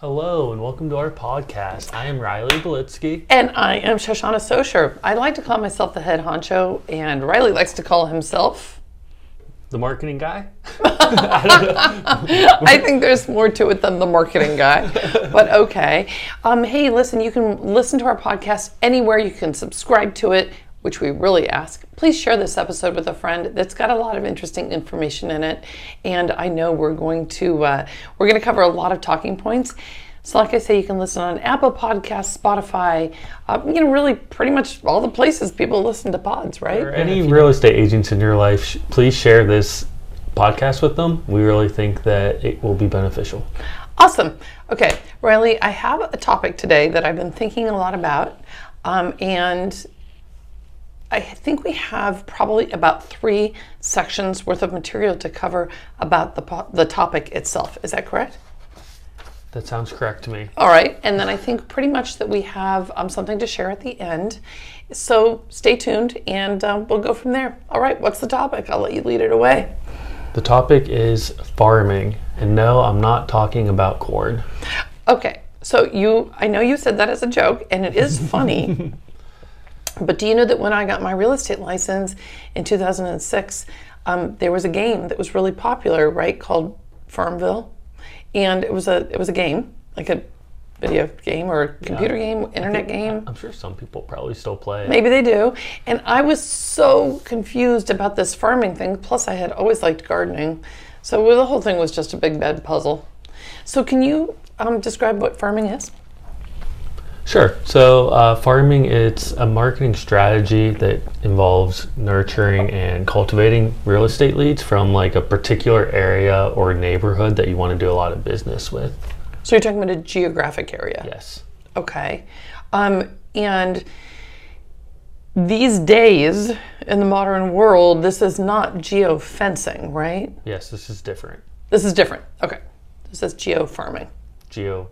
Hello and welcome to our podcast. I am Riley Belitsky. And I am Shoshana Socher. I like to call myself the head honcho, and Riley likes to call himself. The marketing guy? I think there's more to it than the marketing guy, but okay. Um, hey, listen, you can listen to our podcast anywhere. You can subscribe to it, which we really ask. Please share this episode with a friend that's got a lot of interesting information in it, and I know we're going to uh, we're going to cover a lot of talking points. So, like I say, you can listen on Apple Podcasts, Spotify, uh, you know, really pretty much all the places people listen to pods, right? For any real estate agents in your life, sh- please share this podcast with them. We really think that it will be beneficial. Awesome. Okay, Riley, I have a topic today that I've been thinking a lot about, um, and I think we have probably about three sections worth of material to cover about the, po- the topic itself. Is that correct? That sounds correct to me. All right, and then I think pretty much that we have um, something to share at the end. So stay tuned and um, we'll go from there. All right, what's the topic? I'll let you lead it away. The topic is farming. And no, I'm not talking about corn. Okay, so you, I know you said that as a joke, and it is funny. but do you know that when I got my real estate license in 2006, um, there was a game that was really popular, right, called Farmville, and it was a it was a game, like a video game or a computer game, internet game. I'm sure some people probably still play. Maybe they do. And I was so confused about this farming thing. Plus, I had always liked gardening. So the whole thing was just a big bad puzzle. So, can you um, describe what farming is? Sure. So, uh, farming it's a marketing strategy that involves nurturing and cultivating real estate leads from like a particular area or neighborhood that you want to do a lot of business with. So, you're talking about a geographic area? Yes. Okay. Um, and these days in the modern world, this is not geofencing, right? Yes, this is different. This is different. Okay. This is geo farming, Geo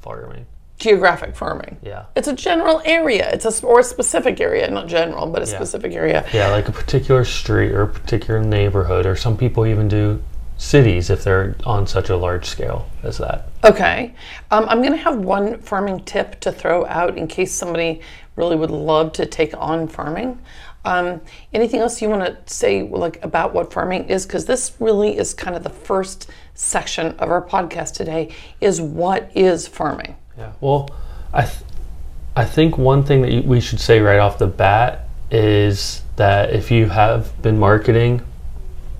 farming. Geographic farming. Yeah. It's a general area. It's a or a specific area, not general, but a Yeah. specific area. Yeah, like a particular street or a particular neighborhood, or some people even do cities if they're on such a large scale as that. Okay. Um, I'm going to have one farming tip to throw out in case somebody really would love to take on farming. Um, anything else you want to say like about what farming is? Because this really is kind of the first section of our podcast today. Is what is farming? Yeah. Well, I, th- I think one thing that we should say right off the bat is that if you have been marketing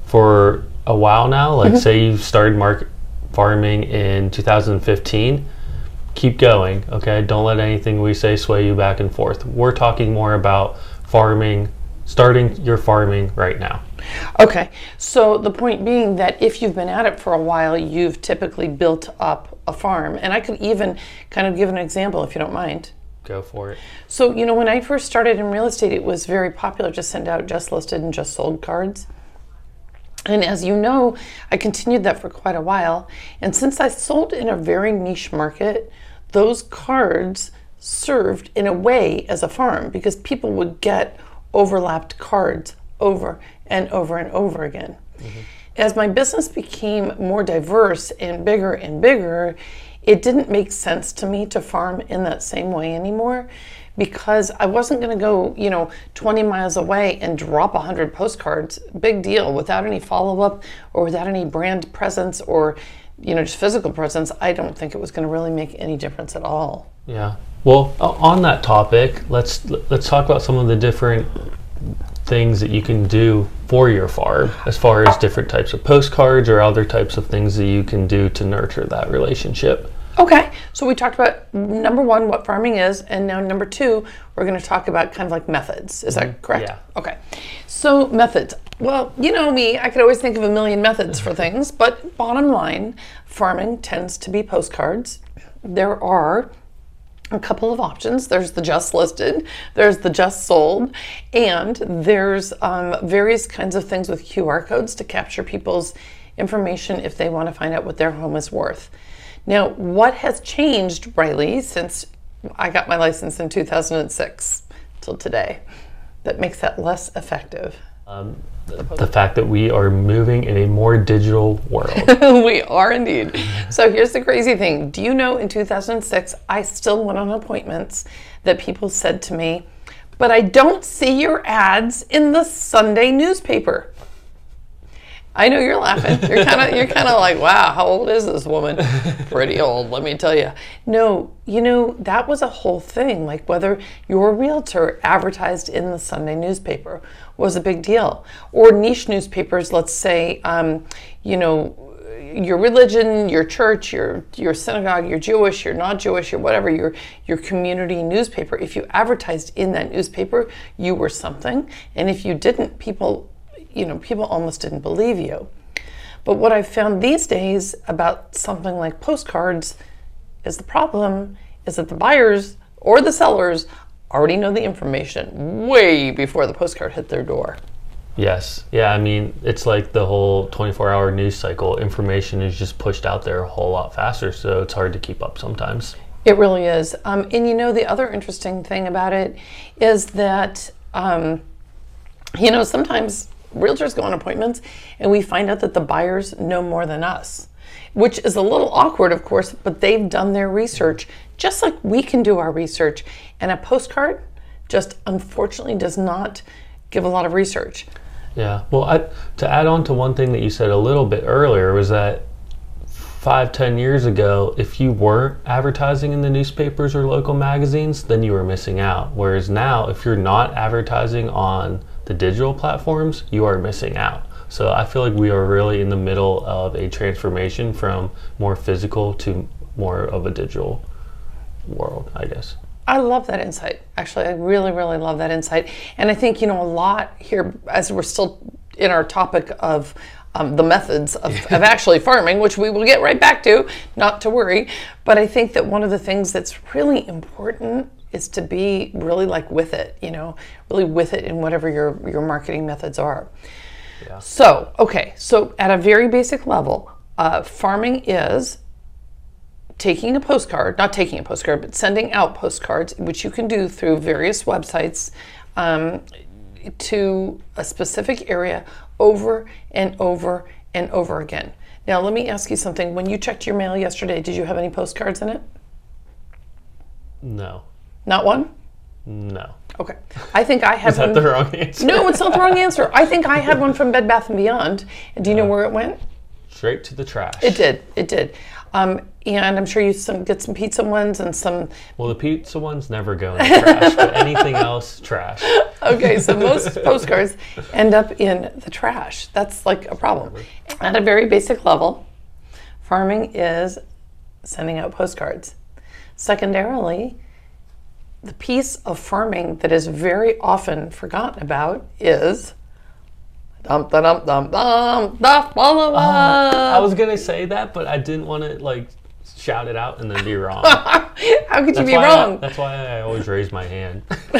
for a while now, like mm-hmm. say you started market farming in 2015, keep going. Okay, don't let anything we say sway you back and forth. We're talking more about farming, starting your farming right now. Okay, so the point being that if you've been at it for a while, you've typically built up a farm. And I could even kind of give an example if you don't mind. Go for it. So, you know, when I first started in real estate, it was very popular to send out just listed and just sold cards. And as you know, I continued that for quite a while. And since I sold in a very niche market, those cards served in a way as a farm because people would get overlapped cards over and over and over again. Mm-hmm. As my business became more diverse and bigger and bigger, it didn't make sense to me to farm in that same way anymore because I wasn't going to go, you know, 20 miles away and drop 100 postcards, big deal, without any follow up or without any brand presence or, you know, just physical presence. I don't think it was going to really make any difference at all. Yeah. Well, on that topic, let's let's talk about some of the different things that you can do for your farm as far as different types of postcards or other types of things that you can do to nurture that relationship. Okay, so we talked about number one, what farming is, and now number two, we're going to talk about kind of like methods. Is that mm-hmm. correct? Yeah. Okay, so methods. Well, you know me, I could always think of a million methods for things, but bottom line, farming tends to be postcards. There are a couple of options. There's the just listed, there's the just sold, and there's um, various kinds of things with QR codes to capture people's information if they want to find out what their home is worth. Now, what has changed, Riley, since I got my license in 2006 till today that makes that less effective? Um, the fact that we are moving in a more digital world. we are indeed. So here's the crazy thing. Do you know in 2006, I still went on appointments that people said to me, but I don't see your ads in the Sunday newspaper. I know you're laughing. You're kind of you're kind of like, wow, how old is this woman? Pretty old, let me tell you. No, you know that was a whole thing. Like whether your realtor advertised in the Sunday newspaper was a big deal, or niche newspapers. Let's say, um, you know, your religion, your church, your your synagogue, you're Jewish, you're not Jewish, you're whatever, your your community newspaper. If you advertised in that newspaper, you were something, and if you didn't, people you know, people almost didn't believe you. But what I've found these days about something like postcards is the problem is that the buyers or the sellers already know the information way before the postcard hit their door. Yes. Yeah, I mean, it's like the whole 24 hour news cycle. Information is just pushed out there a whole lot faster, so it's hard to keep up sometimes. It really is. Um, and you know, the other interesting thing about it is that, um, you know, sometimes realtors go on appointments and we find out that the buyers know more than us, which is a little awkward, of course, but they've done their research just like we can do our research. And a postcard just unfortunately does not give a lot of research. Yeah. Well, I, to add on to one thing that you said a little bit earlier was that five, ten years ago, if you weren't advertising in the newspapers or local magazines, then you were missing out. Whereas now, if you're not advertising on the digital platforms, you are missing out. So I feel like we are really in the middle of a transformation from more physical to more of a digital world, I guess. I love that insight. Actually, I really, really love that insight. And I think, you know, a lot here, as we're still in our topic of um, the methods of, of actually farming, which we will get right back to, not to worry. But I think that one of the things that's really important is to be really like with it, you know, really with it in whatever your, your marketing methods are. Yeah. So, okay, so at a very basic level, uh, farming is taking a postcard, not taking a postcard, but sending out postcards, which you can do through various websites um, to a specific area over and over and over again. Now, let me ask you something. When you checked your mail yesterday, did you have any postcards in it? No. Not one? No. Okay. I think I had Is that one. the wrong answer? No, it's not the wrong answer. I think I had one from Bed Bath and Beyond. And do you know where it went? Straight to the trash. It did. It did. Um, and I'm sure you some get some pizza ones and some. Well, the pizza ones never go in the trash, but anything else, trash. Okay, so most postcards end up in the trash. That's like a problem. At a very basic level, farming is sending out postcards. Secondarily, the piece of farming that is very often forgotten about is dum dum dum dum dum the follow up. Uh, I was gonna say that, but I didn't want to like shout it out and then be wrong. How could you That's be wrong? I, that's why I always raise my hand.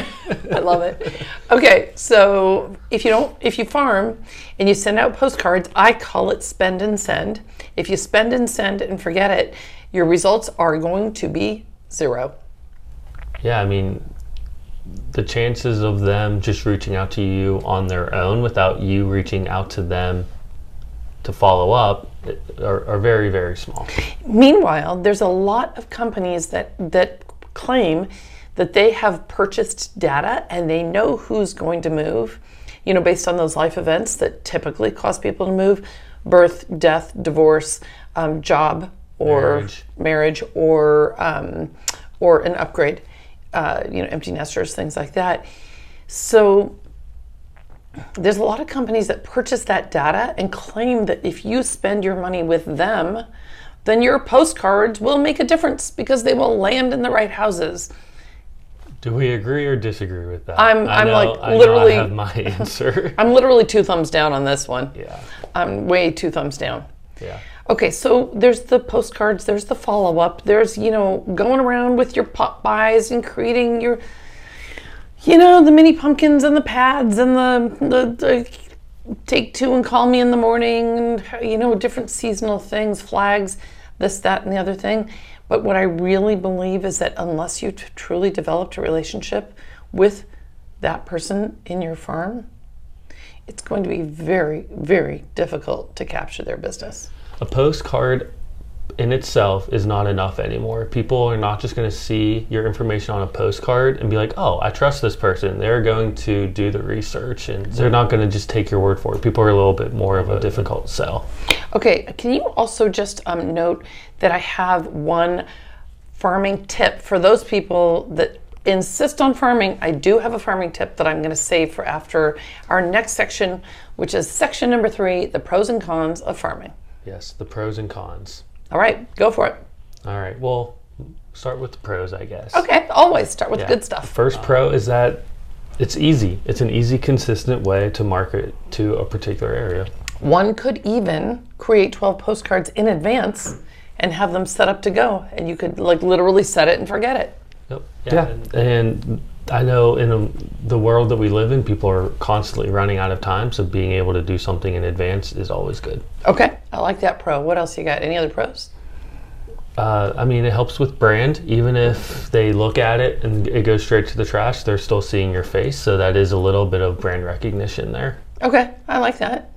I love it. Okay, so if you don't, if you farm and you send out postcards, I call it spend and send. If you spend and send and forget it, your results are going to be zero. Yeah, I mean, the chances of them just reaching out to you on their own without you reaching out to them to follow up are, are very, very small. Meanwhile, there's a lot of companies that that claim that they have purchased data and they know who's going to move, you know, based on those life events that typically cause people to move, birth, death, divorce, um, job, or Marriage. marriage, or um, or an upgrade, uh, you know, empty nesters, things like that. So there's a lot of companies that purchase that data and claim that if you spend your money with them, then your postcards will make a difference because they will land in the right houses. Do we agree or disagree with that? I'm- I I'm, know- like, I literally- I have my answer. I'm literally two thumbs down on this one. yeah, I'm way two thumbs down. yeah. Okay, so there's the postcards, there's the follow up, there's, you know, going around with your pop-bys and creating your, you know, the mini pumpkins and the pads and the, the, the take two and call me in the morning and, you know, different seasonal things, flags, this, that, and the other thing. But what I really believe is that unless you t- truly developed a relationship with that person in your farm, it's going to be very, very difficult to capture their business. A postcard in itself is not enough anymore. People are not just going to see your information on a postcard and be like, "Oh, I trust this person." They're going to do the research and they're not going to just take your word for it. People are a little bit more of a difficult sell. Okay, can you also just um, note that I have one farming tip for those people that insist on farming? I do have a farming tip that I'm going to save for after our next section, which is section number three the pros and cons of farming. Yes, the pros and cons. All right, go for it. All right. Well, start with the pros, I guess. Okay, always start with Yeah. good stuff. First pro is that it's easy. It's an easy, consistent way to market to a particular area. One could even create 12 postcards in advance and have them set up to go, and you could like literally set it and forget it. Yep. Yeah. And, and I know in a, the world that we live in, people are constantly running out of time. So being able to do something in advance is always good. Okay, I like that pro. What else you got? Any other pros? Uh, I mean, it helps with brand. Even if they look at it and it goes straight to the trash, they're still seeing your face. So that is a little bit of brand recognition there. Okay, I like that.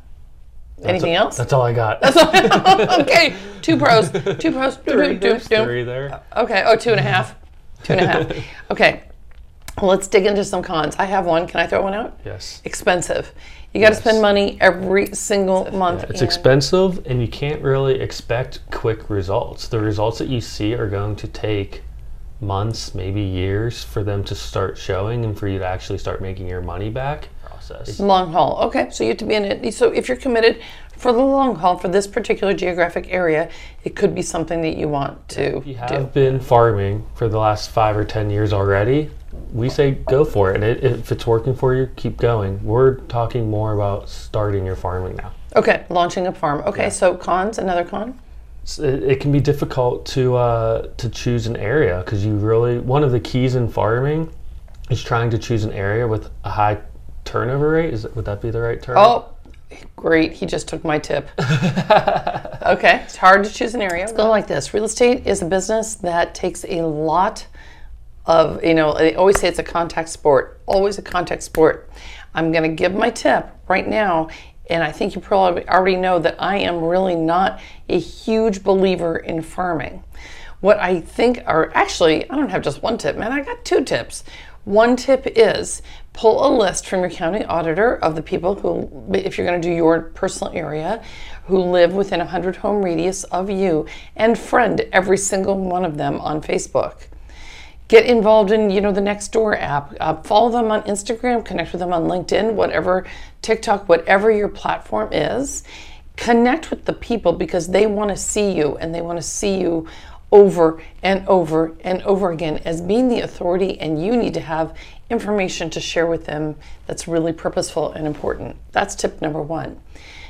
Anything else? That's all I got. okay, two pros. Two pros. Two, three, two, there's two. three there. Okay, oh, two and a half. Two and a half. Okay, let's dig into some cons. I have one. Can I throw one out? Yes. Expensive. You got to Yes. spend money every single month. It's expensive, and you can't really expect quick results. The results that you see are going to take months, maybe years, for them to start showing and for you to actually start making your money back. Process. Long haul. Okay, so you have to be in it. So if you're committed for the long haul for this particular geographic area, it could be something that you want to If you do. have been farming for the last five or ten years already, we say go for it. it. If it's working for you, keep going. We're talking more about starting your farming now. Okay, launching a farm. Okay, Yeah. so cons. Another con. It, it can be difficult to uh, to choose an area because you really one of the keys in farming is trying to choose an area with a high turnover rate. Is would that be the right term? Oh, great. He just took my tip. okay, it's hard to choose an area. Let's go like this. Real estate is a business that takes a lot of, you know, they always say it's a contact sport, always a contact sport. I'm going to give my tip right now. And I think you probably already know that I am really not a huge believer in farming. What I think are actually, I don't have just one tip, man, I got two tips. One tip is pull a list from your county auditor of the people who, if you're going to do your personal area, who live within a 100 home radius of you, and friend every single one of them on Facebook. Get involved in you know the Nextdoor app. Uh, follow them on instagram connect with them on linkedin whatever tiktok whatever your platform is. Connect with the people because they want to see you and they want to see you over and over and over again as being the authority and you need to have information to share with them that's really purposeful and important. That's tip number one.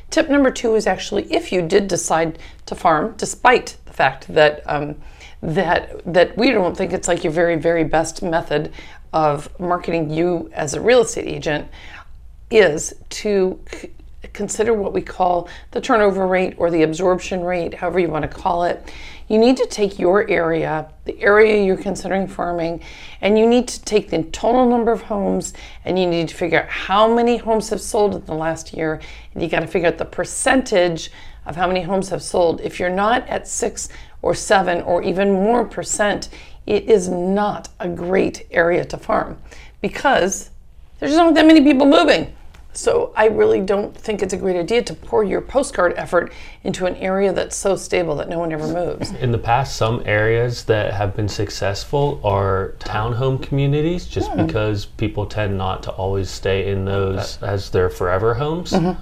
Tip number two is actually if you did decide to farm, despite the fact that um, that that we don't think it's like your very very best method of marketing you as a real estate agent, is to consider what we call the turnover rate or the absorption rate, however you want to call it. You need to take your area, the area you're considering farming, and you need to take the total number of homes and you need to figure out how many homes have sold in the last year. And you got to figure out the percentage of how many homes have sold. If you're not at six or seven or even more percent, it is not a great area to farm because there's not that many people moving. So I really don't think it's a great idea to pour your postcard effort into an area that's so stable that no one ever moves. In the past, some areas that have been successful are townhome communities, just because people tend not to always stay in those as their forever homes, um,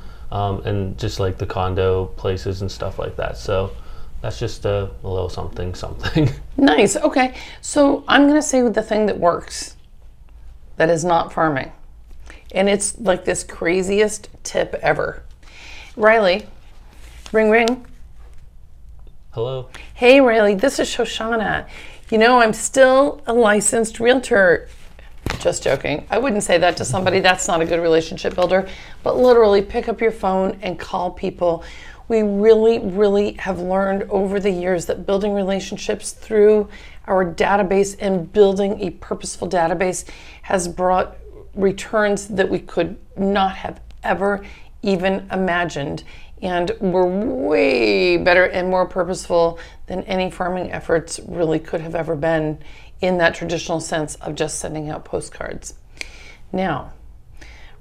and just like the condo places and stuff like that. So that's just a, a little something, something. Nice. Okay. So I'm going to say the thing that works that is not farming. And it's like this craziest tip ever. Riley, ring ring. Hello. Hey Riley, this is Shoshana. You know, I'm still a licensed realtor. Just joking. I wouldn't say that to somebody. That's not a good relationship builder. But literally, pick up your phone and call people. We really, really have learned over the years that building relationships through our database and building a purposeful database has brought returns that we could not have ever even imagined and were way better and more purposeful than any farming efforts really could have ever been in that traditional sense of just sending out postcards. Now,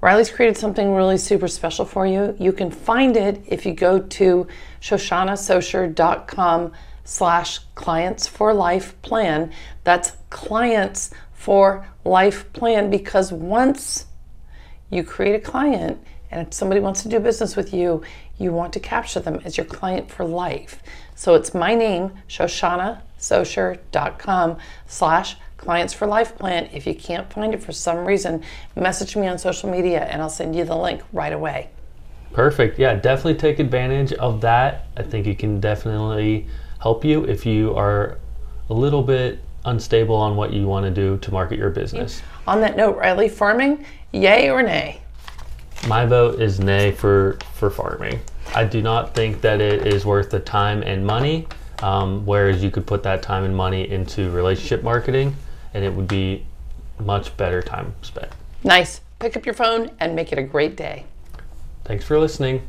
Riley's created something really super special for you. You can find it if you go to shoshanasosher.com slash clients for life plan. That's clients for life plan because once you create a client and if somebody wants to do business with you, you want to capture them as your client for life. So it's my name, shoshanasosher.com slash clients for life plan. If you can't find it for some reason, message me on social media and I'll send you the link right away. Perfect. Yeah, definitely take advantage of that. I think it can definitely help you if you are a little bit unstable on what you want to do to market your business. On that note, Riley, farming, yay or nay? My vote is nay for, for farming. I do not think that it is worth the time and money, um, whereas you could put that time and money into relationship marketing and it would be much better time spent. Nice. Pick up your phone and make it a great day. Thanks for listening.